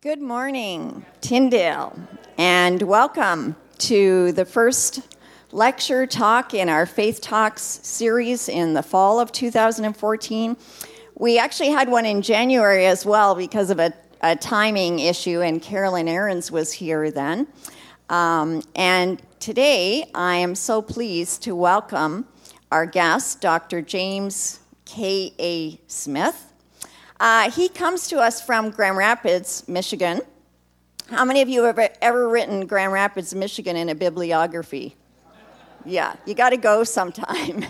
Good morning, Tyndale, and welcome to the first lecture talk in our Faith Talks series in the fall of 2014. We actually had one in January as well because of a, a timing issue, and Carolyn Ahrens was here then. Um, and today I am so pleased to welcome our guest, Dr. James K.A. Smith. Uh, he comes to us from Grand Rapids, Michigan. How many of you have ever, ever written Grand Rapids, Michigan in a bibliography? Yeah, you got to go sometime.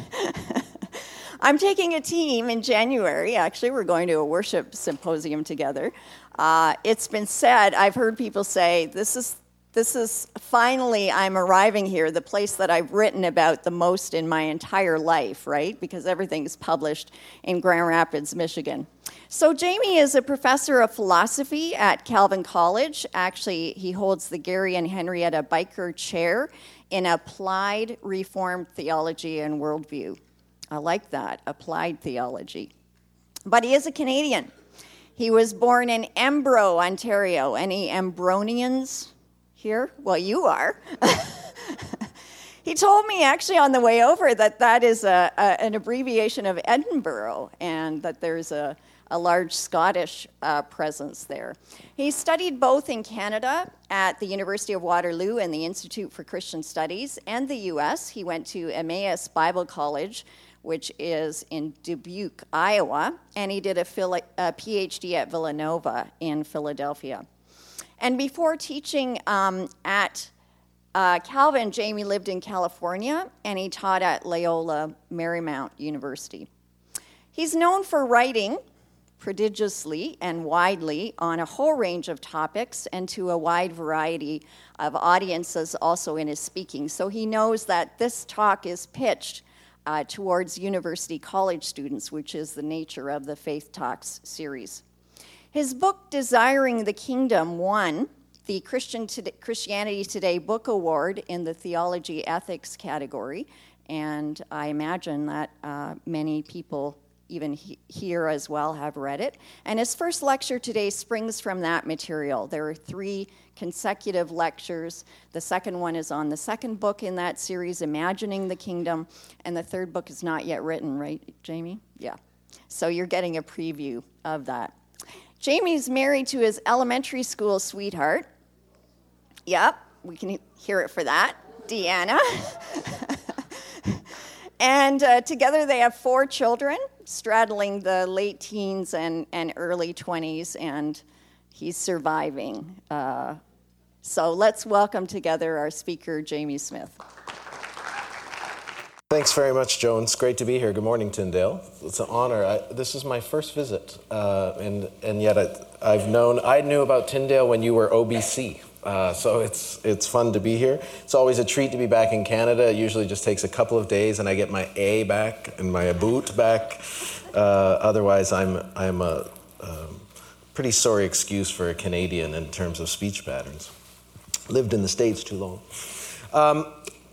I'm taking a team in January. Actually, we're going to a worship symposium together. Uh, it's been said, I've heard people say, this is this is finally I'm arriving here, the place that I've written about the most in my entire life, right? Because everything is published in Grand Rapids, Michigan. So, Jamie is a professor of philosophy at Calvin College. Actually, he holds the Gary and Henrietta Byker Chair in Applied Reformed Theology and Worldview. I like that, applied theology. But he is a Canadian. He was born in Embro, Ontario. Any Embronians? Here? Well, you are. he told me actually on the way over that that is a, a, an abbreviation of Edinburgh and that there's a, a large Scottish uh, presence there. He studied both in Canada at the University of Waterloo and the Institute for Christian Studies and the US. He went to Emmaus Bible College, which is in Dubuque, Iowa, and he did a, phil- a PhD at Villanova in Philadelphia. And before teaching um, at uh, Calvin, Jamie lived in California and he taught at Loyola Marymount University. He's known for writing prodigiously and widely on a whole range of topics and to a wide variety of audiences also in his speaking. So he knows that this talk is pitched uh, towards university college students, which is the nature of the Faith Talks series. His book, Desiring the Kingdom, won the Christian Today, Christianity Today Book Award in the Theology Ethics category, and I imagine that uh, many people, even he, here as well, have read it. And his first lecture today springs from that material. There are three consecutive lectures. The second one is on the second book in that series, Imagining the Kingdom, and the third book is not yet written, right, Jamie? Yeah. So you're getting a preview of that. Jamie's married to his elementary school sweetheart. Yep, we can hear it for that, Deanna. and uh, together they have four children, straddling the late teens and, and early 20s, and he's surviving. Uh, so let's welcome together our speaker, Jamie Smith. Thanks very much, Joan. It's great to be here. Good morning, Tyndale. It's an honor. I, this is my first visit, uh, and and yet I, have known I knew about Tyndale when you were OBC. Uh, so it's it's fun to be here. It's always a treat to be back in Canada. It usually just takes a couple of days, and I get my A back and my boot back. Uh, otherwise, I'm I'm a um, pretty sorry excuse for a Canadian in terms of speech patterns. Lived in the states too long. Um,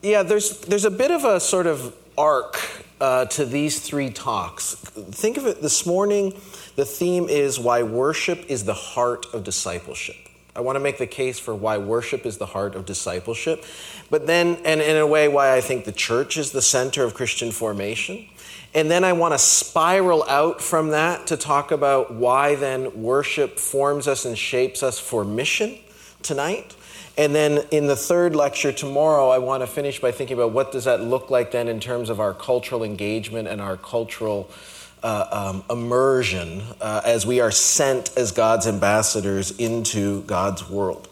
yeah, there's, there's a bit of a sort of arc uh, to these three talks. Think of it this morning, the theme is why worship is the heart of discipleship. I want to make the case for why worship is the heart of discipleship, but then, and in a way, why I think the church is the center of Christian formation. And then I want to spiral out from that to talk about why then worship forms us and shapes us for mission tonight. And then in the third lecture tomorrow, I want to finish by thinking about what does that look like then in terms of our cultural engagement and our cultural uh, um, immersion uh, as we are sent as God's ambassadors into God's world.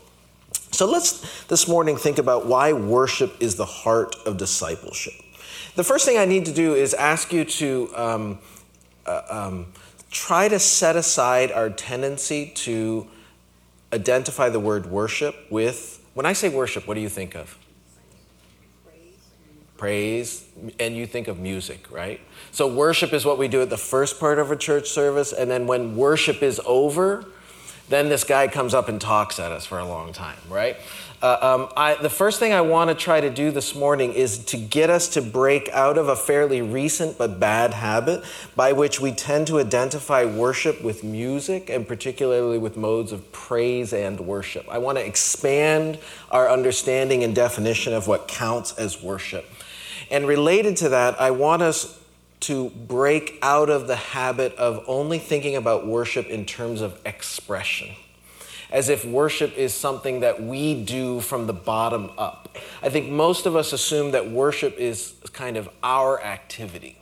So let's this morning think about why worship is the heart of discipleship. The first thing I need to do is ask you to um, uh, um, try to set aside our tendency to identify the word worship with, when I say worship, what do you think of? Praise. and you think of music, right? So, worship is what we do at the first part of a church service, and then when worship is over, then this guy comes up and talks at us for a long time, right? Uh, um, I, the first thing I want to try to do this morning is to get us to break out of a fairly recent but bad habit by which we tend to identify worship with music and particularly with modes of praise and worship. I want to expand our understanding and definition of what counts as worship. And related to that, I want us to break out of the habit of only thinking about worship in terms of expression as if worship is something that we do from the bottom up. I think most of us assume that worship is kind of our activity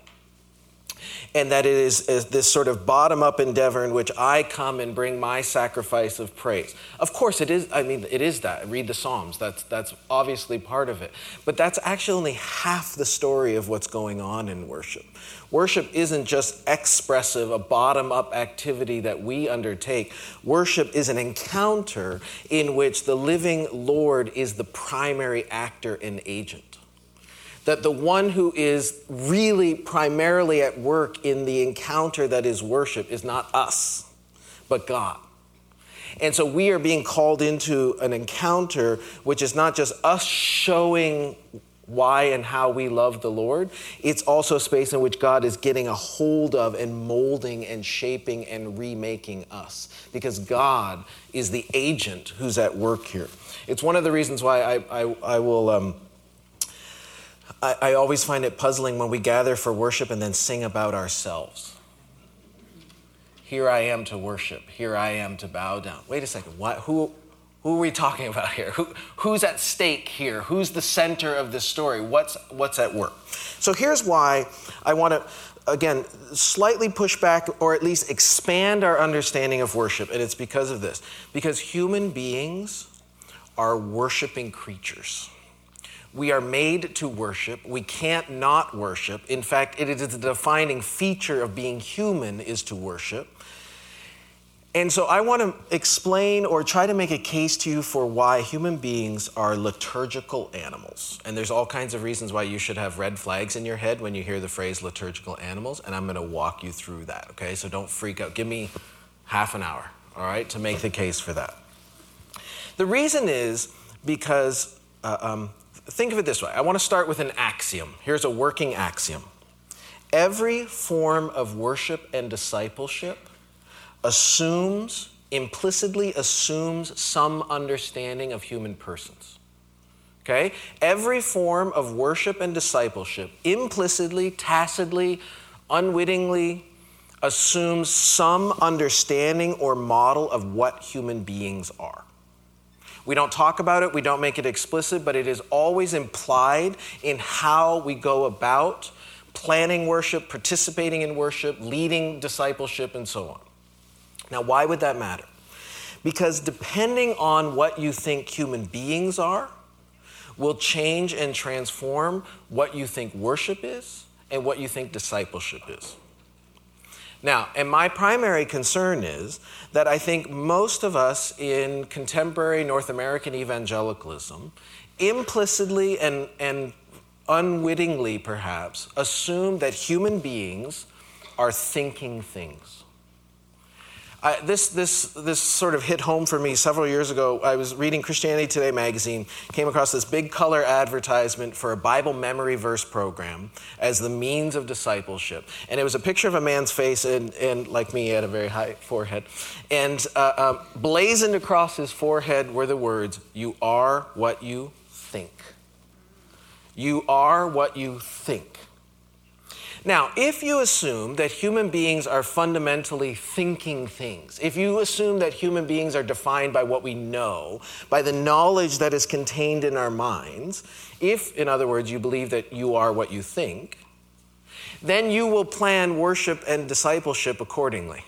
and that it is, is this sort of bottom up endeavor in which I come and bring my sacrifice of praise. Of course, it is, I mean, it is that. Read the Psalms, that's, that's obviously part of it. But that's actually only half the story of what's going on in worship. Worship isn't just expressive, a bottom up activity that we undertake. Worship is an encounter in which the living Lord is the primary actor and agent that the one who is really primarily at work in the encounter that is worship is not us, but God. And so we are being called into an encounter which is not just us showing why and how we love the Lord, it's also a space in which God is getting a hold of and molding and shaping and remaking us because God is the agent who's at work here. It's one of the reasons why I, I, I will. Um, I, I always find it puzzling when we gather for worship and then sing about ourselves. Here I am to worship. Here I am to bow down. Wait a second. What, who, who are we talking about here? Who, who's at stake here? Who's the center of this story? What's, what's at work? So here's why I want to, again, slightly push back or at least expand our understanding of worship. And it's because of this. Because human beings are worshiping creatures. We are made to worship. We can't not worship. In fact, it is the defining feature of being human is to worship. And so I want to explain or try to make a case to you for why human beings are liturgical animals. And there's all kinds of reasons why you should have red flags in your head when you hear the phrase liturgical animals, and I'm going to walk you through that, okay? So don't freak out. Give me half an hour, all right, to make the case for that. The reason is because uh, um, think of it this way I want to start with an axiom. Here's a working axiom every form of worship and discipleship assumes, implicitly assumes some understanding of human persons. Okay? Every form of worship and discipleship implicitly, tacitly, unwittingly assumes some understanding or model of what human beings are. We don't talk about it, we don't make it explicit, but it is always implied in how we go about planning worship, participating in worship, leading discipleship, and so on. Now, why would that matter? Because depending on what you think human beings are, will change and transform what you think worship is and what you think discipleship is. Now, and my primary concern is that I think most of us in contemporary North American evangelicalism implicitly and, and unwittingly perhaps assume that human beings are thinking things. I, this, this, this sort of hit home for me several years ago. I was reading Christianity Today magazine, came across this big color advertisement for a Bible memory verse program as the means of discipleship. And it was a picture of a man's face, and, and like me, he had a very high forehead. And uh, um, blazoned across his forehead were the words, You are what you think. You are what you think. Now, if you assume that human beings are fundamentally thinking things, if you assume that human beings are defined by what we know, by the knowledge that is contained in our minds, if, in other words, you believe that you are what you think, then you will plan worship and discipleship accordingly,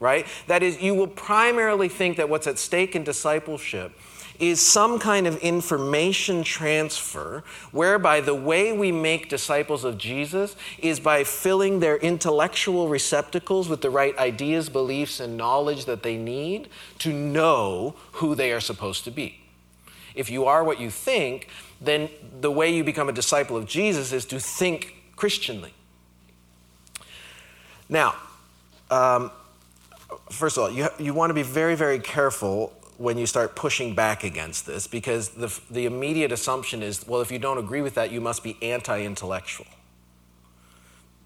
right? That is, you will primarily think that what's at stake in discipleship is some kind of information transfer whereby the way we make disciples of Jesus is by filling their intellectual receptacles with the right ideas, beliefs, and knowledge that they need to know who they are supposed to be. If you are what you think, then the way you become a disciple of Jesus is to think Christianly. Now, um, first of all, you, you want to be very, very careful when you start pushing back against this because the, the immediate assumption is well, if you don't agree with that, you must be anti intellectual.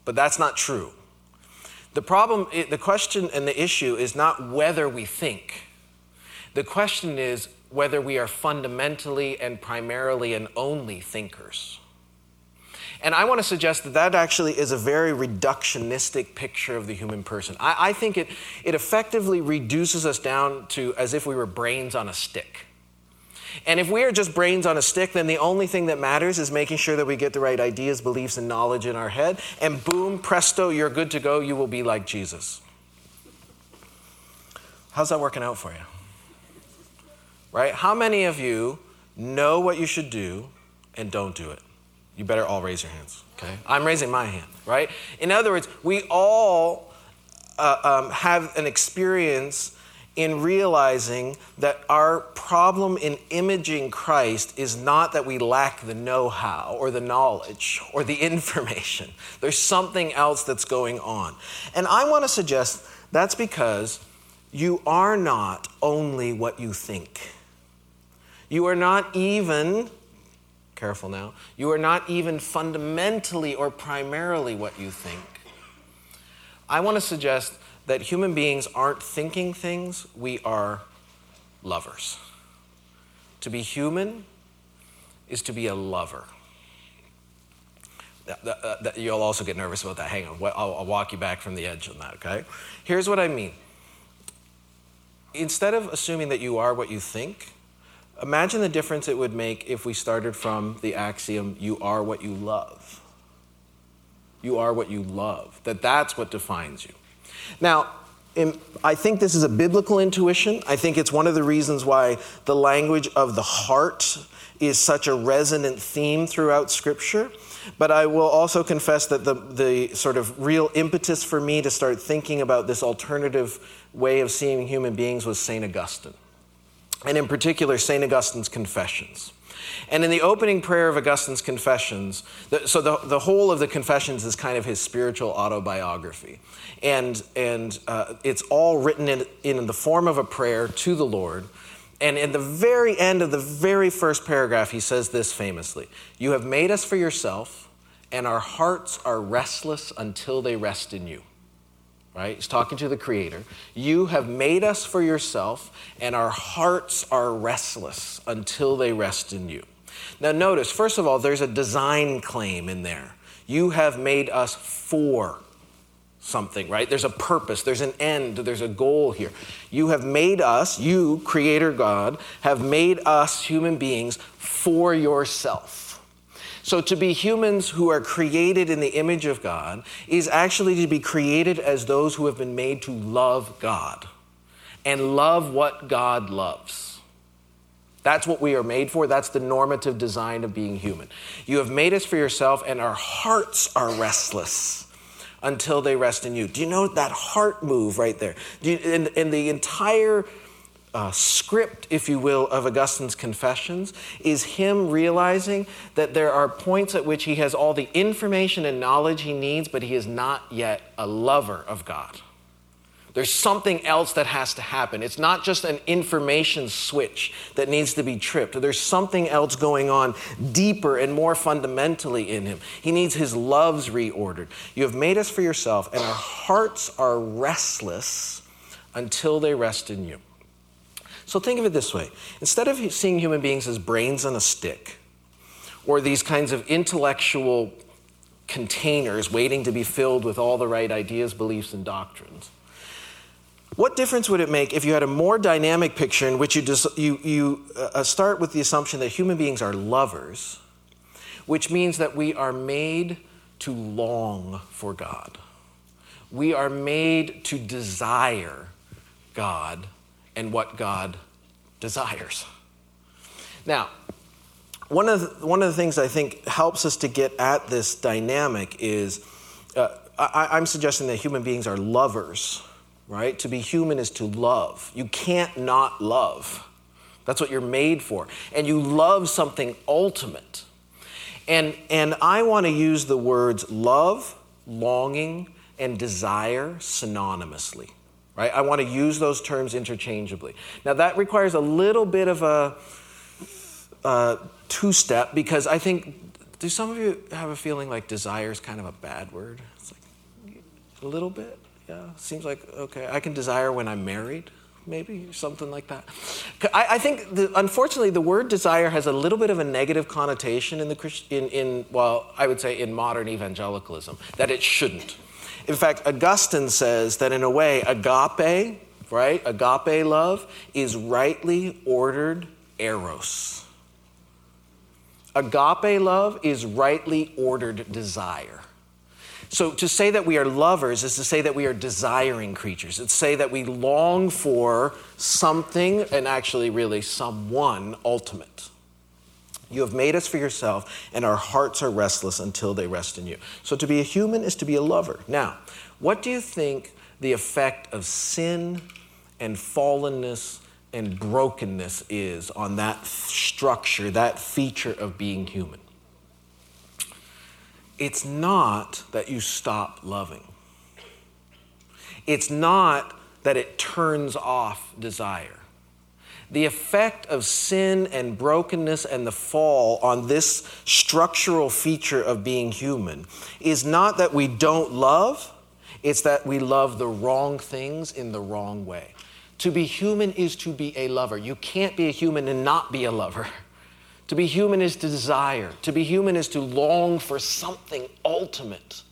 But that's not true. The problem, the question and the issue is not whether we think. The question is whether we are fundamentally and primarily and only thinkers. And I want to suggest that that actually is a very reductionistic picture of the human person. I, I, think it, it effectively reduces us down to as if we were brains on a stick. And if we are just brains on a stick, then the only thing that matters is making sure that we get the right ideas, beliefs, and knowledge in our head. And boom, presto, you're good to go. You will be like Jesus. How's that working out for you? Right? How many of you know what you should do and don't do it? You better all raise your hands, okay? I'm raising my hand, right? In other words, we all uh, um, have an experience in realizing that our problem in imaging Christ is not that we lack the know how or the knowledge or the information. There's something else that's going on. And I want to suggest that's because you are not only what you think. You are not even careful now. You are not even fundamentally or primarily what you think. I want to suggest that human beings aren't thinking things, we are lovers. To be human is to be a lover. Uh, you'll also get nervous about that. Hang on, I'll walk you back from the edge on that, okay? Here's what I mean. Instead of assuming that you are what you think, Imagine the difference it would make if we started from the axiom, you are what you love. You are what you love, that that's what defines you. Now, I think this is a biblical intuition. I think it's one of the reasons why the language of the heart is such a resonant theme throughout Scripture. But I will also confess that the, the sort of real impetus for me to start thinking about this alternative way of seeing human beings was St. Augustine and in particular, St. Augustine's Confessions. And in the opening prayer of Augustine's Confessions, the, so the, the whole of the Confessions is kind of his spiritual autobiography. And, and uh, it's all written in, in the form of a prayer to the Lord. And in the very end of the very first paragraph, he says this famously You have made us for yourself, and our hearts are restless until they rest in you right? He's talking to the Creator. You have made us for yourself, and our hearts are restless until they rest in you. Now, notice, first of all, there's a design claim in there. You have made us for something, right? There's a purpose, there's an end, there's a goal here. You have made us, you, Creator God, have made us human beings for yourself. So, to be humans who are created in the image of God is actually to be created as those who have been made to love God and love what God loves. That's what we are made for. That's the normative design of being human. You have made us for yourself, and our hearts are restless until they rest in you. Do you know that heart move right there? You, the entire uh, script, if you will, of Augustine's Confessions is him realizing that there are points at which he has all the information and knowledge he needs, but he is not yet a lover of God. There's something else that has to happen. It's not just an information switch that needs to be tripped. There's something else going on deeper and more fundamentally in him. He needs his loves reordered. You have made us for yourself, and our hearts are restless until they rest in you. So think of it this way instead of seeing human beings as brains on a stick, or these kinds of intellectual containers waiting to be filled with all the right ideas, beliefs, and doctrines. What difference would it make if you had a more dynamic picture in which you, dis- you, you uh, start with the assumption that human beings are lovers, which means that we are made to long for God? We are made to desire God and what God desires. Now, one of, the, one of the things I think helps us to get at this dynamic is uh, I, am suggesting that human beings are lovers, right? To be human is to love. You can't not love. That's what you're made for. And you love something ultimate. And, and I want to use the words love, longing, and desire synonymously. Right? I want to use those terms interchangeably. Now, that requires a little bit of a uh, two step because I think, do some of you have a feeling like desire is kind of a bad word? It's like a little bit, yeah. Seems like, okay, I can desire when I'm married maybe something like that. I, I think, the, unfortunately, the word desire has a little bit of a negative connotation in the in, in well, I would say in modern evangelicalism that it shouldn't. In fact, Augustine says that in a way, agape, right, agape love is rightly ordered eros. Agape love is rightly ordered desire. So to say that we are lovers is to say that we are desiring creatures. It's to say that we long for something and actually really someone ultimate. You have made us for yourself, and our hearts are restless until they rest in you. So to be a human is to be a lover. Now, what do you think the effect of sin and fallenness and brokenness is on that structure, that feature of being human? it's not that you stop loving. It's not that it turns off desire. The effect of sin and brokenness and the fall on this structural feature of being human is not that we don't love, it's that we love the wrong things in the wrong way. To be human is to be a lover. You can't be a human and not be a lover. To be human is to desire. To be human is to long for something ultimate.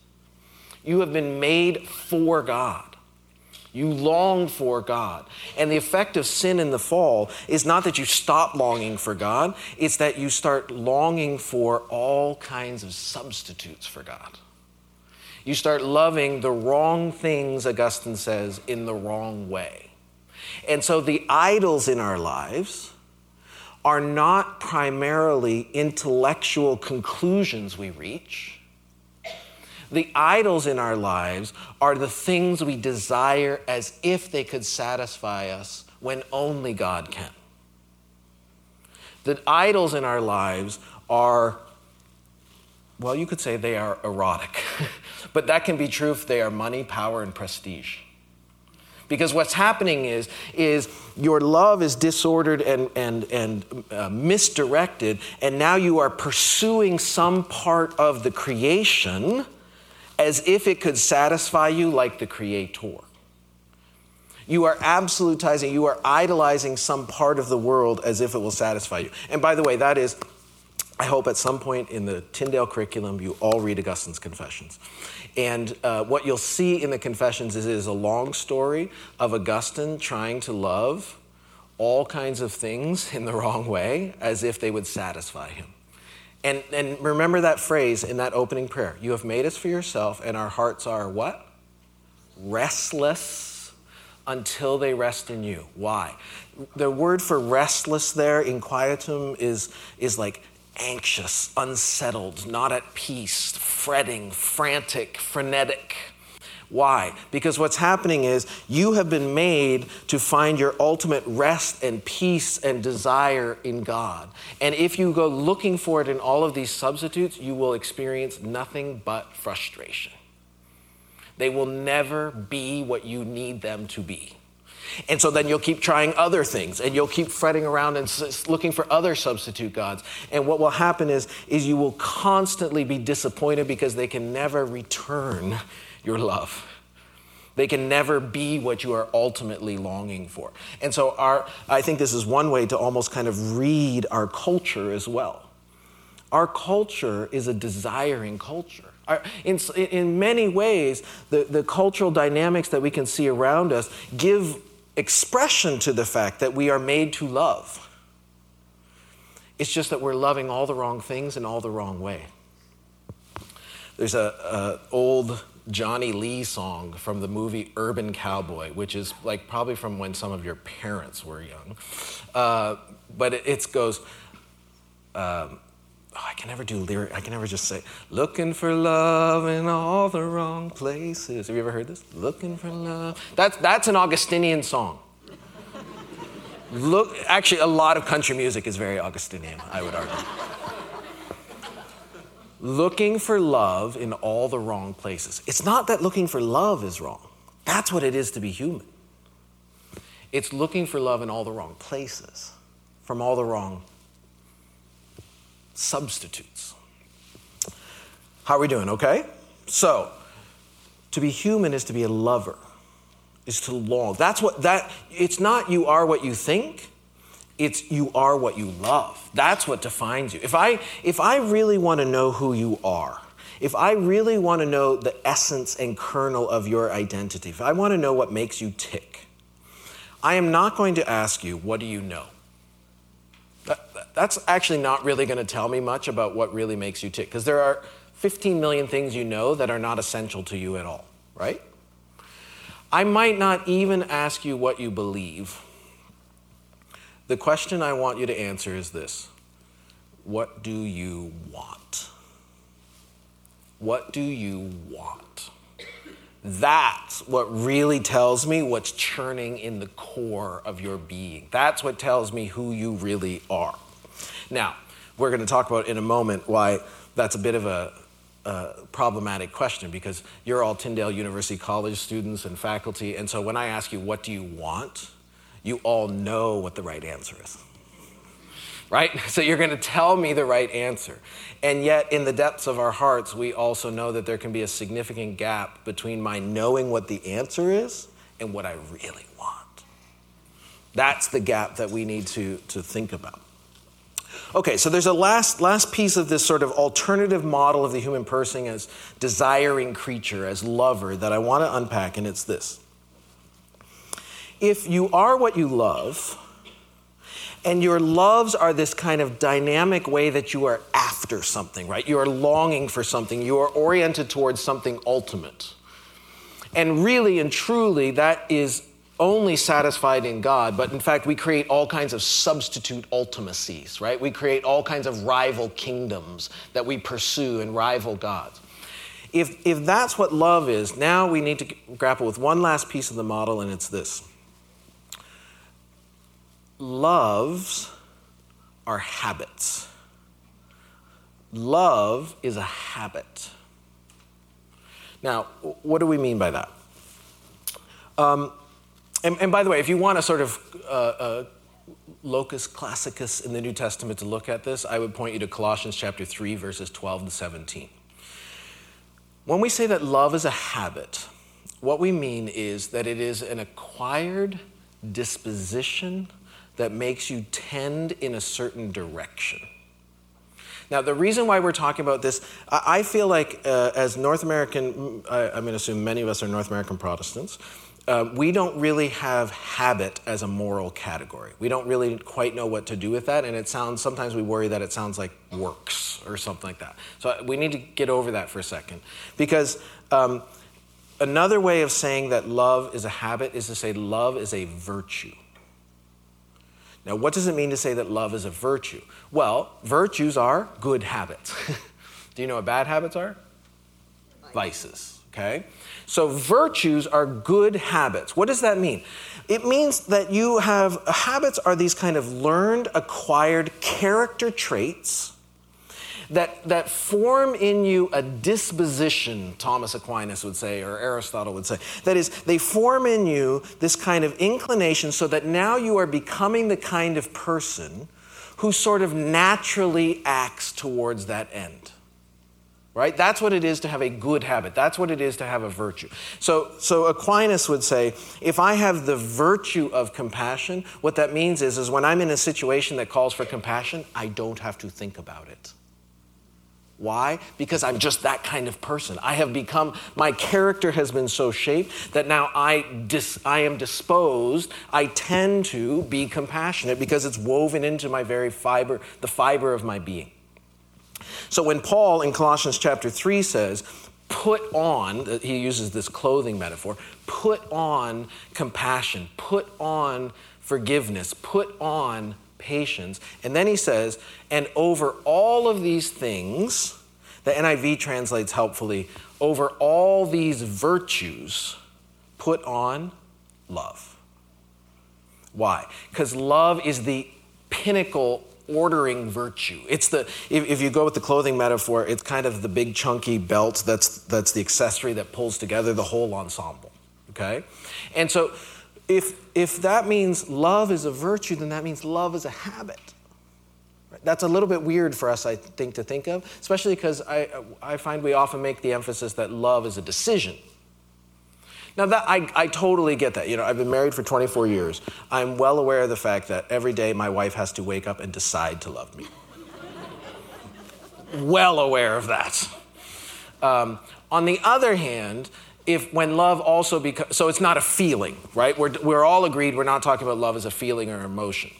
You have been made for God. You long for God. And the effect of sin in the fall is not that you stop longing for God, it's that you start longing for all kinds of substitutes for God. You start loving the wrong things, Augustine says, in the wrong way. And so the idols in our lives, are not primarily intellectual conclusions we reach. The idols in our lives are the things we desire as if they could satisfy us when only God can. The idols in our lives are, well, you could say they are erotic, but that can be true if they are money, power, and prestige. Because what's happening is, is your love is disordered and, and, and uh, misdirected, and now you are pursuing some part of the creation as if it could satisfy you like the Creator. You are absolutizing, you are idolizing some part of the world as if it will satisfy you. And by the way, that is, I hope at some point in the Tyndale curriculum, you all read Augustine's Confessions. And uh, what you'll see in the Confessions is, is a long story of Augustine trying to love all kinds of things in the wrong way as if they would satisfy him. And, and remember that phrase in that opening prayer You have made us for yourself, and our hearts are what? Restless until they rest in you. Why? The word for restless there inquietum is, is like anxious, unsettled, not at peace, fretting, frantic, frenetic. Why? Because what's happening is you have been made to find your ultimate rest and peace and desire in God. And if you go looking for it in all of these substitutes, you will experience nothing but frustration. They will never be what you need them to be. And so then you'll keep trying other things and you'll keep fretting around and looking for other substitute gods. And what will happen is, is you will constantly be disappointed because they can never return your love. They can never be what you are ultimately longing for. And so our, I think this is one way to almost kind of read our culture as well. Our culture is a desiring culture. In, in many ways, the, the cultural dynamics that we can see around us give expression to the fact that we are made to love. It's just that we're loving all the wrong things in all the wrong way. There's a, a old Johnny Lee song from the movie Urban Cowboy, which is like probably from when some of your parents were young. Uh, but it, it goes, um, oh, I can never do lyric. I can never just say, looking for love in all the wrong places. Have you ever heard this? Looking for love. That's, that's an Augustinian song. Look, actually, a lot of country music is very Augustinian, I would argue. Looking for love in all the wrong places. It's not that looking for love is wrong. That's what it is to be human. It's looking for love in all the wrong places, from all the wrong substitutes. How are we doing? Okay? So, to be human is to be a lover, is to long. That's what that it's not you are what you think, it's you are what you love. That's what defines you. If I if I really want to know who you are, if I really want to know the essence and kernel of your identity, if I want to know what makes you tick, I am not going to ask you, what do you know? that's actually not really going to tell me much about what really makes you tick, because there are 15 million things you know that are not essential to you at all, right? I might not even ask you what you believe. The question I want you to answer is this What do you want? What do you want? That's what really tells me what's churning in the core of your being. That's what tells me who you really are. Now, we're going to talk about in a moment why that's a bit of a, a, problematic question because you're all Tyndale University College students and faculty, and so when I ask you, what do you want? You all know what the right answer is right? So you're going to tell me the right answer. And yet, in the depths of our hearts, we also know that there can be a significant gap between my knowing what the answer is and what I really want. That's the gap that we need to, to think about. Okay, so there's a last, last piece of this sort of alternative model of the human person as desiring creature, as lover, that I want to unpack, and it's this. If you are what you love, and your loves are this kind of dynamic way that you are after something, right? You are longing for something. You are oriented towards something ultimate. And really and truly, that is only satisfied in God, but in fact, we create all kinds of substitute ultimacies, right? We create all kinds of rival kingdoms that we pursue and rival gods. If, if that's what love is, now we need to grapple with one last piece of the model, and it's this loves are habits. Love is a habit. Now, what do we mean by that? Um, and, and, by the way, if you want a sort of uh, uh, locus classicus in the New Testament to look at this, I would point you to Colossians chapter 3, verses 12 to 17. When we say that love is a habit, what we mean is that it is an acquired disposition that makes you tend in a certain direction. Now, the reason why we're talking about this, I feel like uh, as North American, I, am going to assume many of us are North American Protestants, uh, we don't really have habit as a moral category. We don't really quite know what to do with that, and it sounds, sometimes we worry that it sounds like works or something like that. So we need to get over that for a second. Because um, another way of saying that love is a habit is to say love is a virtue. Now, what does it mean to say that love is a virtue? Well, virtues are good habits. Do you know what bad habits are? Vices, okay? So, virtues are good habits. What does that mean? It means that you have habits are these kind of learned, acquired character traits that, that form in you a disposition, Thomas Aquinas would say, or Aristotle would say. That is, they form in you this kind of inclination so that now you are becoming the kind of person who sort of naturally acts towards that end. Right? That's what it is to have a good habit. That's what it is to have a virtue. So, so Aquinas would say, if I have the virtue of compassion, what that means is, is when I'm in a situation that calls for compassion, I don't have to think about it. Why? Because I'm just that kind of person. I have become, my character has been so shaped that now I, dis, I am disposed, I tend to be compassionate because it's woven into my very fiber, the fiber of my being. So when Paul in Colossians chapter 3 says, put on, uh, he uses this clothing metaphor, put on compassion, put on forgiveness, put on patience. And then he says, and over all of these things, the NIV translates helpfully, over all these virtues, put on love. Why? Because love is the pinnacle ordering virtue. It's the if, if, you go with the clothing metaphor, it's kind of the big chunky belt that's that's the accessory that pulls together the whole ensemble. Okay? And so if, if that means love is a virtue, then that means love is a habit. That's a little bit weird for us, I think, to think of, especially because I, I find we often make the emphasis that love is a decision. Now, that, I, I totally get that. You know, I've been married for 24 years. I'm well aware of the fact that every day my wife has to wake up and decide to love me. well aware of that. Um, on the other hand, if when love also becomes, so it's not a feeling, right? We're, we're all agreed we're not talking about love as a feeling or emotion.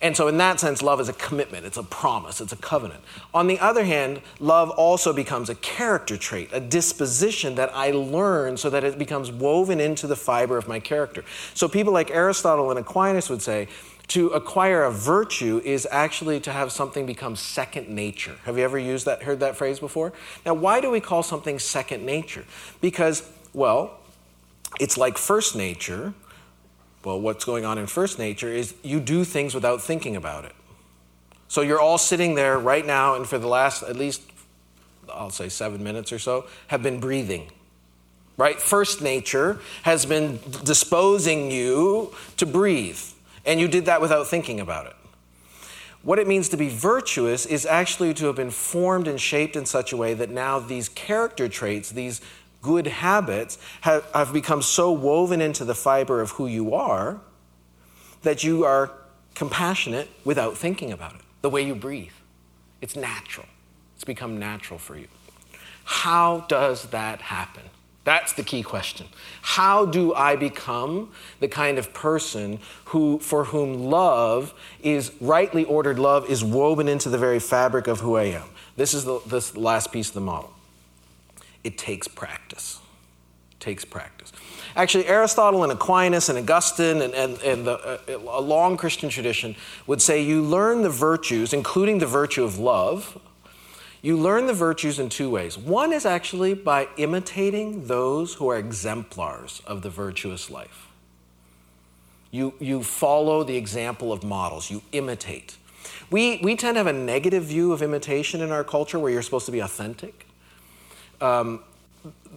And so, in that sense, love is a commitment, it's a promise, it's a covenant. On the other hand, love also becomes a character trait, a disposition that I learn so that it becomes woven into the fiber of my character. So, people like Aristotle and Aquinas would say, to acquire a virtue is actually to have something become second nature. Have you ever used that, heard that phrase before? Now, why do we call something second nature? Because, well, it's like first nature, well, what's going on in first nature is you do things without thinking about it. So you're all sitting there right now, and for the last at least, I'll say seven minutes or so, have been breathing. Right? First nature has been disposing you to breathe, and you did that without thinking about it. What it means to be virtuous is actually to have been formed and shaped in such a way that now these character traits, these good habits have, have become so woven into the fiber of who you are that you are compassionate without thinking about it. The way you breathe, it's natural. It's become natural for you. How does that happen? That's the key question. How do I become the kind of person who, for whom love is rightly ordered love is woven into the very fabric of who I am? This is the this last piece of the model it takes practice. It takes practice. Actually, Aristotle and Aquinas and Augustine and, and, and the, uh, a long Christian tradition would say you learn the virtues, including the virtue of love, you learn the virtues in two ways. One is actually by imitating those who are exemplars of the virtuous life. You, you follow the example of models, you imitate. We, we tend to have a negative view of imitation in our culture where you're supposed to be authentic. Um,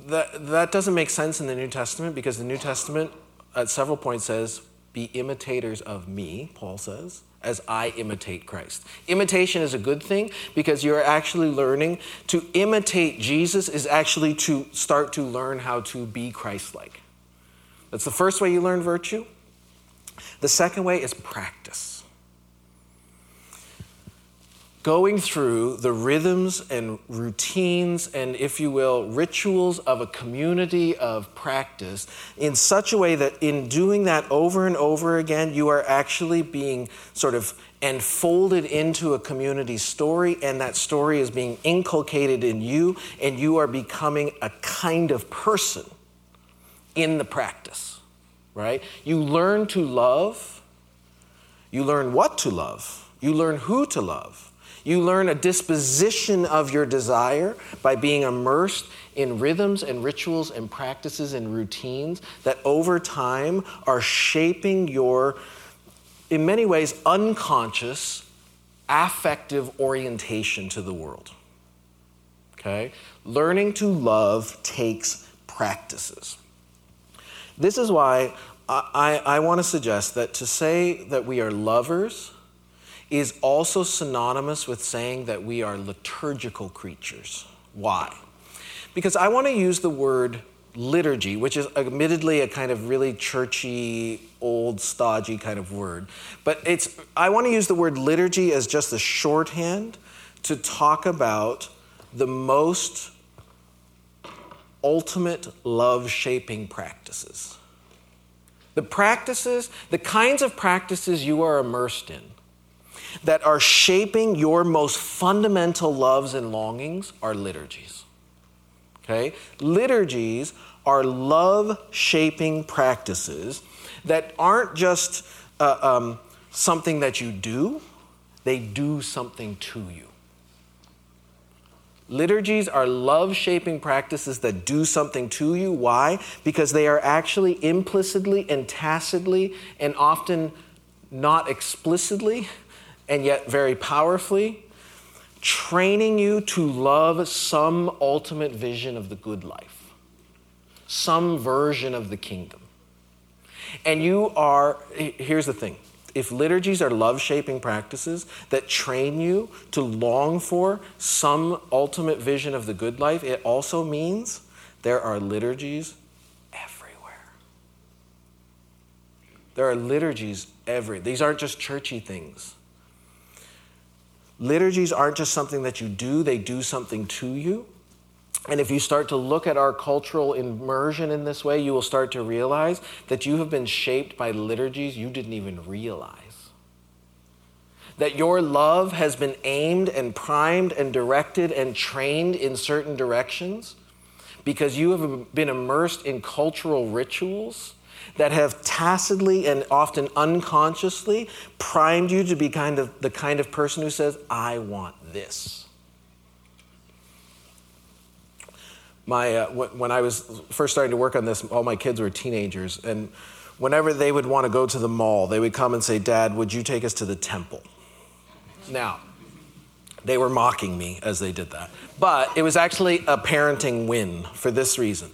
that, that doesn't make sense in the New Testament because the New Testament at several points says, Be imitators of me, Paul says, as I imitate Christ. Imitation is a good thing because you're actually learning to imitate Jesus, is actually to start to learn how to be Christ like. That's the first way you learn virtue. The second way is practice going through the rhythms and routines and, if you will, rituals of a community of practice in such a way that in doing that over and over again, you are actually being sort of enfolded into a community story, and that story is being inculcated in you, and you are becoming a kind of person in the practice, right? You learn to love, you learn what to love, you learn who to love you learn a disposition of your desire by being immersed in rhythms and rituals and practices and routines that over time are shaping your, in many ways, unconscious affective orientation to the world. Okay? Learning to love takes practices. This is why I, I, I want to suggest that to say that we are lovers is also synonymous with saying that we are liturgical creatures. Why? Because I want to use the word liturgy, which is admittedly a kind of really churchy, old, stodgy kind of word. But it's I want to use the word liturgy as just a shorthand to talk about the most ultimate love shaping practices. The practices, the kinds of practices you are immersed in that are shaping your most fundamental loves and longings are liturgies. Okay? Liturgies are love shaping practices that aren't just uh, um, something that you do, they do something to you. Liturgies are love shaping practices that do something to you. Why? Because they are actually implicitly and tacitly and often not explicitly and yet very powerfully, training you to love some ultimate vision of the good life, some version of the kingdom. And you are, here's the thing if liturgies are love shaping practices that train you to long for some ultimate vision of the good life, it also means there are liturgies everywhere. There are liturgies every. These aren't just churchy things. Liturgies aren't just something that you do, they do something to you. And if you start to look at our cultural immersion in this way, you will start to realize that you have been shaped by liturgies you didn't even realize. That your love has been aimed and primed and directed and trained in certain directions because you have been immersed in cultural rituals that have tacitly and often unconsciously primed you to be kind of the kind of person who says, I want this. my uh, when I was first starting to work on this, all my kids were teenagers, and whenever they would want to go to the mall, they would come and say, "Dad, would you take us to the temple?" Now, they were mocking me as they did that, but it was actually a parenting win for this reason.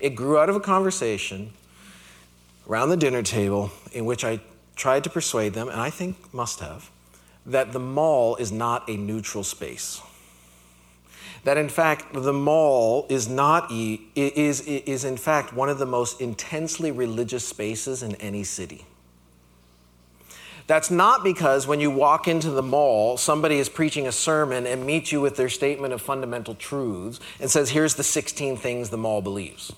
It grew out of a conversation around the dinner table in which I tried to persuade them, and I think must have, that the mall is not a neutral space that in fact the mall is not is, is in fact one of the most intensely religious spaces in any city that's not because when you walk into the mall, somebody is preaching a sermon and meets you with their statement of fundamental truths and says, Here's the 16 things the mall believes.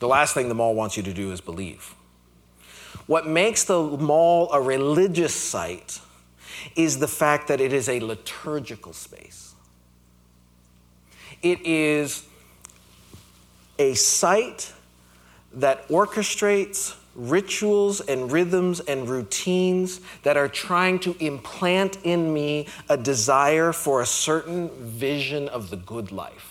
The last thing the mall wants you to do is believe. What makes the mall a religious site is the fact that it is a liturgical space. It is a site that orchestrates rituals and rhythms and routines that are trying to implant in me a desire for a certain vision of the good life.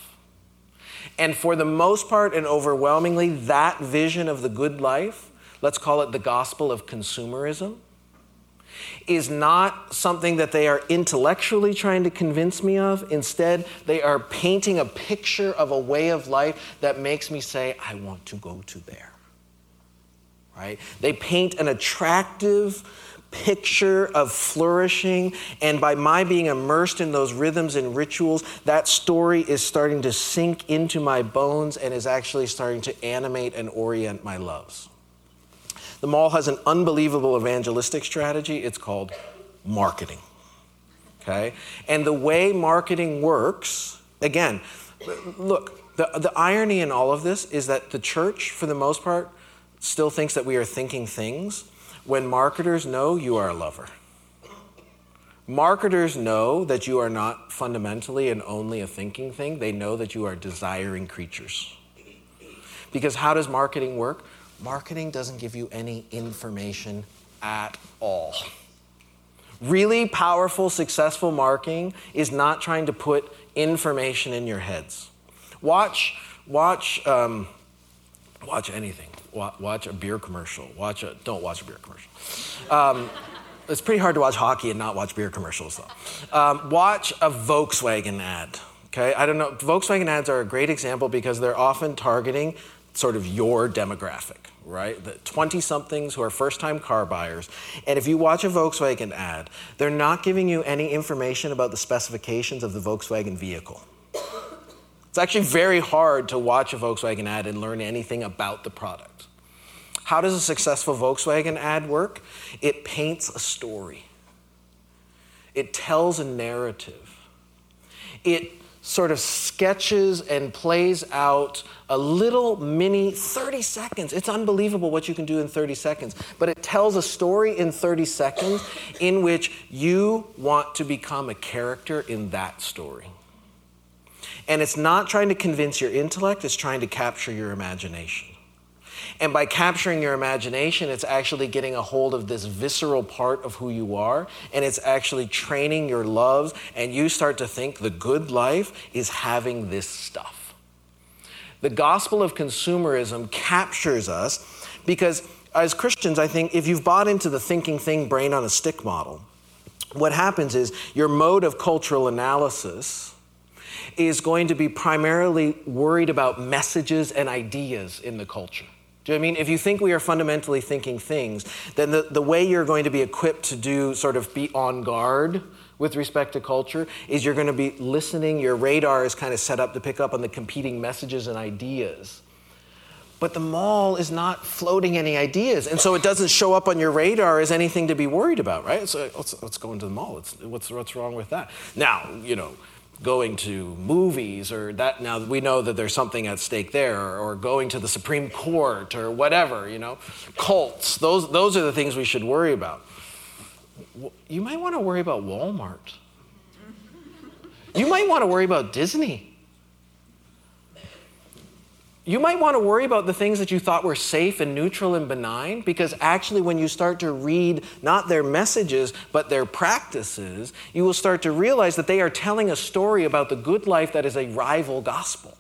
And for the most part and overwhelmingly, that vision of the good life, let's call it the gospel of consumerism, is not something that they are intellectually trying to convince me of. Instead, they are painting a picture of a way of life that makes me say, I want to go to there. Right? They paint an attractive picture of flourishing, and by my being immersed in those rhythms and rituals, that story is starting to sink into my bones and is actually starting to animate and orient my loves. The mall has an unbelievable evangelistic strategy. It's called marketing. Okay? And the way marketing works, again, look, the, the irony in all of this is that the church, for the most part, still thinks that we are thinking things when marketers know you are a lover. Marketers know that you are not fundamentally and only a thinking thing, they know that you are desiring creatures. Because how does marketing work? marketing doesn't give you any information at all. Really powerful, successful marketing is not trying to put information in your heads. Watch, watch, um, watch anything. Watch a beer commercial. Watch a, don't watch a beer commercial. Um, it's pretty hard to watch hockey and not watch beer commercials, though. Um, watch a Volkswagen ad. Okay, I don't know. Volkswagen ads are a great example because they're often targeting sort of your demographic right? The 20 somethings who are first time car buyers. And if you watch a Volkswagen ad, they're not giving you any information about the specifications of the Volkswagen vehicle. It's actually very hard to watch a Volkswagen ad and learn anything about the product. How does a successful Volkswagen ad work? It paints a story, it tells a narrative. It sort of sketches and plays out a little mini 30 seconds. It's unbelievable what you can do in 30 seconds, but it tells a story in 30 seconds in which you want to become a character in that story. And it's not trying to convince your intellect, it's trying to capture your imagination. And by capturing your imagination, it's actually getting a hold of this visceral part of who you are, and it's actually training your loves, and you start to think the good life is having this stuff. The gospel of consumerism captures us because, as Christians, I think if you've bought into the thinking thing, brain on a stick model, what happens is your mode of cultural analysis is going to be primarily worried about messages and ideas in the culture. Do you know I mean? If you think we are fundamentally thinking things, then the, the way you're going to be equipped to do sort of be on guard with respect to culture is you're going to be listening. Your radar is kind of set up to pick up on the competing messages and ideas. But the mall is not floating any ideas. And so it doesn't show up on your radar as anything to be worried about, right? So let's, let's go into the mall. It's, what's, what's wrong with that? Now, you know, going to movies or that now we know that there's something at stake there or, going to the supreme court or whatever you know cults. Those those are the things we should worry about. You might want to worry about walmart. You might want to worry about disney you might want to worry about the things that you thought were safe and neutral and benign because actually, when you start to read not their messages but their practices, you will start to realize that they are telling a story about the good life that is a rival gospel.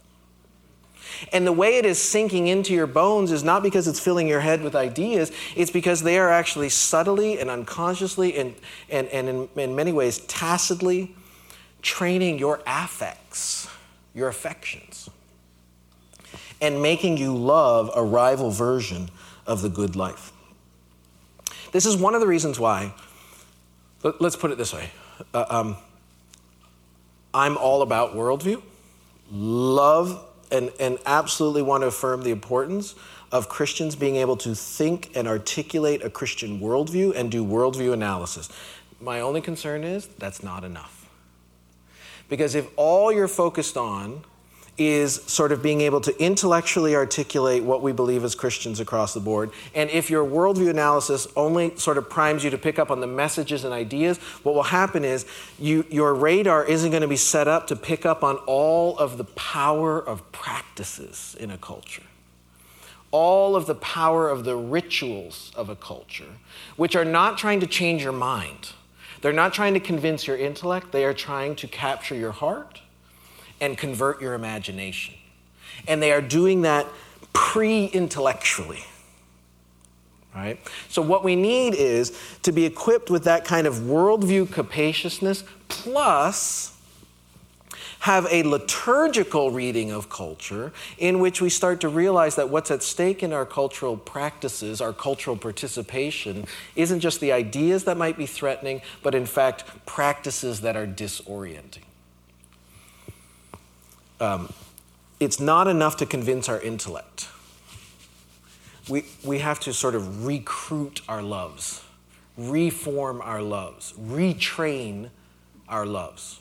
And the way it is sinking into your bones is not because it's filling your head with ideas, it's because they are actually subtly and unconsciously and, and, and in, in many ways tacitly training your affects, your affections and making you love a rival version of the good life. This is one of the reasons why, let's put it this way uh, um, I'm all about worldview, love, and, and absolutely want to affirm the importance of Christians being able to think and articulate a Christian worldview and do worldview analysis. My only concern is that's not enough. Because if all you're focused on is sort of being able to intellectually articulate what we believe as Christians across the board. And if your worldview analysis only sort of primes you to pick up on the messages and ideas, what will happen is you, your radar isn't going to be set up to pick up on all of the power of practices in a culture. All of the power of the rituals of a culture, which are not trying to change your mind. They're not trying to convince your intellect, they are trying to capture your heart and convert your imagination. And they are doing that pre intellectually. Right? So, what we need is to be equipped with that kind of worldview capaciousness, plus have a liturgical reading of culture in which we start to realize that what's at stake in our cultural practices, our cultural participation, isn't just the ideas that might be threatening, but in fact, practices that are disorienting um, it's not enough to convince our intellect. We, we have to sort of recruit our loves, reform our loves, retrain our loves.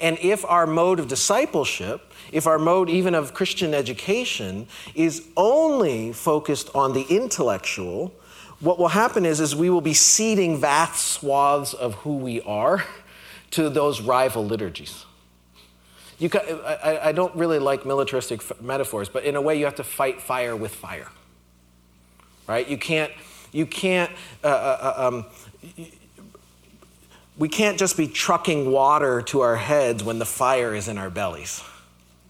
And if our mode of discipleship, if our mode even of Christian education is only focused on the intellectual, what will happen is, is we will be ceding vast swaths of who we are to those rival liturgies. You, I, I don't really like militaristic metaphors, but in a way, you have to fight fire with fire. Right? You can't, you can't, uh, uh, uh um, we can't just be trucking water to our heads when the fire is in our bellies.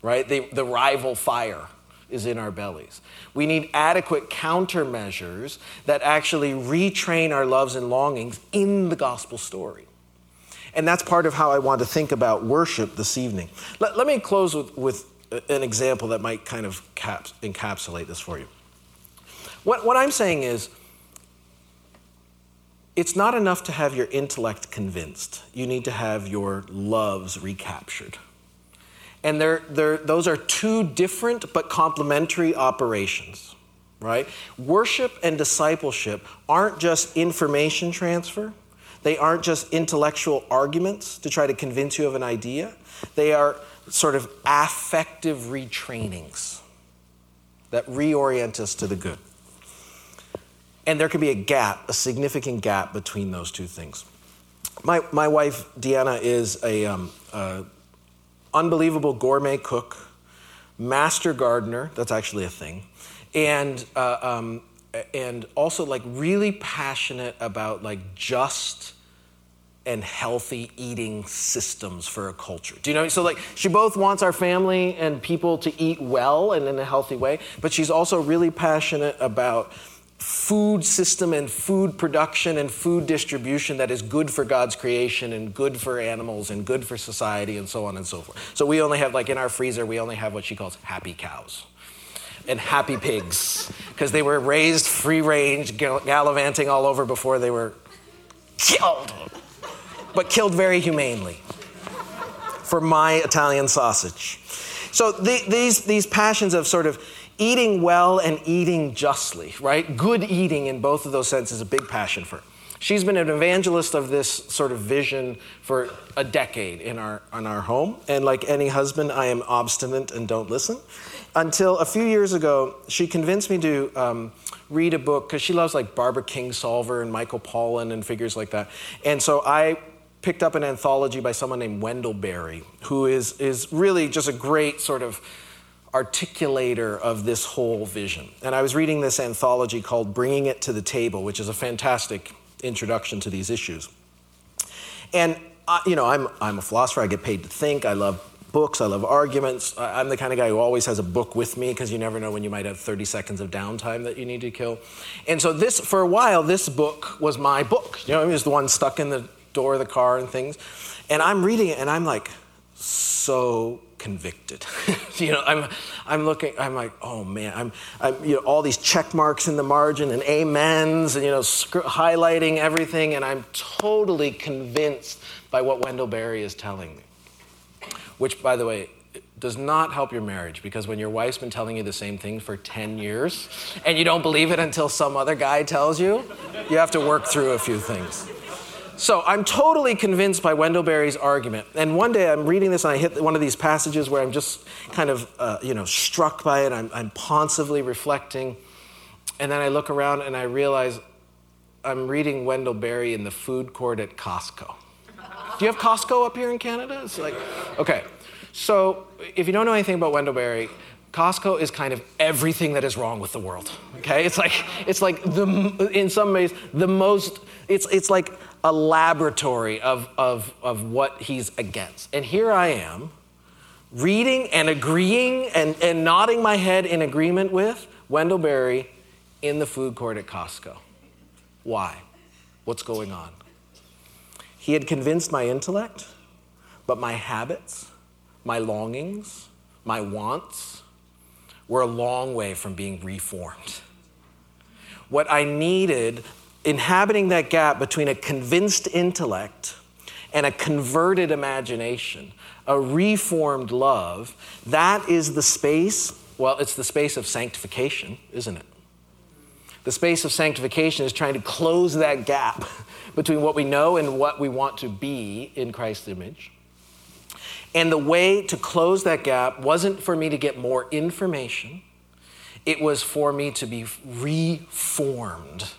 Right? The, the rival fire is in our bellies. We need adequate countermeasures that actually retrain our loves and longings in the gospel story. And that's part of how I want to think about worship this evening. Let, let me close with, with an example that might kind of caps, encapsulate this for you. What, what I'm saying is, it's not enough to have your intellect convinced. You need to have your loves recaptured. And they're, they're, those are two different but complementary operations, right? Worship and discipleship aren't just information transfer, they aren't just intellectual arguments to try to convince you of an idea, they are sort of affective retrainings that reorient us to the good. And there can be a gap, a significant gap between those two things. My, my wife, Deanna, is a, um, unbelievable gourmet cook, master gardener, that's actually a thing, and uh, um, and also like really passionate about like just and healthy eating systems for a culture. Do you know? So, like, she both wants our family and people to eat well and in a healthy way, but she's also really passionate about food system and food production and food distribution that is good for God's creation and good for animals and good for society and so on and so forth. So, we only have, like, in our freezer, we only have what she calls happy cows and happy pigs because they were raised free range, gallivanting all over before they were killed, but killed very humanely for my Italian sausage. So the, these, these passions of sort of eating well and eating justly, right? Good eating in both of those senses is a big passion for her. She's been an evangelist of this sort of vision for a decade in our, in our home. And like any husband, I am obstinate and don't listen. Until a few years ago, she convinced me to um, read a book because she loves like Barbara Kingsolver and Michael Pollan and figures like that. And so I picked up an anthology by someone named Wendell Berry, who is, is really just a great sort of articulator of this whole vision. And I was reading this anthology called Bringing It to the Table, which is a fantastic introduction to these issues. And, uh, you know, I'm, I'm a philosopher, I get paid to think, I love books, I love arguments. I'm the kind of guy who always has a book with me because you never know when you might have 30 seconds of downtime that you need to kill. And so, this, for a while, this book was my book. You know, it was the one stuck in the door of the car and things. And I'm reading it and I'm like, so convicted. you know, I'm, I'm looking, I'm like, oh man, I'm, I'm, you know, all these check marks in the margin and amens and, you know, sc- highlighting everything, and I'm totally convinced by what Wendell Berry is telling me. Which, by the way, does not help your marriage because when your wife's been telling you the same thing for 10 years and you don't believe it until some other guy tells you, you have to work through a few things. So I'm totally convinced by Wendell Berry's argument. And one day I'm reading this and I hit one of these passages where I'm just kind of, uh, you know, struck by it. I'm, I'm ponsively reflecting. And then I look around and I realize I'm reading Wendell Berry in the food court at Costco. Do you have Costco up here in Canada? It's like, okay. So if you don't know anything about Wendell Berry, Costco is kind of everything that is wrong with the world. Okay, it's like it's like the in some ways the most. It's it's like a laboratory of, of, of what he's against. And here I am, reading and agreeing and, and nodding my head in agreement with Wendell Berry in the food court at Costco. Why? What's going on? He had convinced my intellect, but my habits, my longings, my wants were a long way from being reformed. What I needed inhabiting that gap between a convinced intellect and a converted imagination, a reformed love, that is the space, well, it's the space of sanctification, isn't it? The space of sanctification is trying to close that gap between what we know and what we want to be in Christ's image. And the way to close that gap wasn't for me to get more information, it was for me to be reformed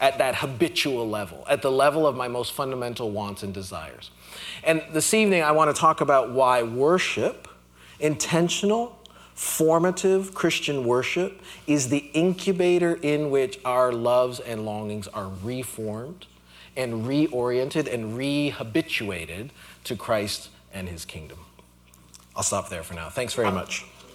at that habitual level, at the level of my most fundamental wants and desires. And this evening, I want to talk about why worship, intentional, formative Christian worship, is the incubator in which our loves and longings are reformed and reoriented and rehabituated to Christ and his kingdom. I'll stop there for now. Thanks very much.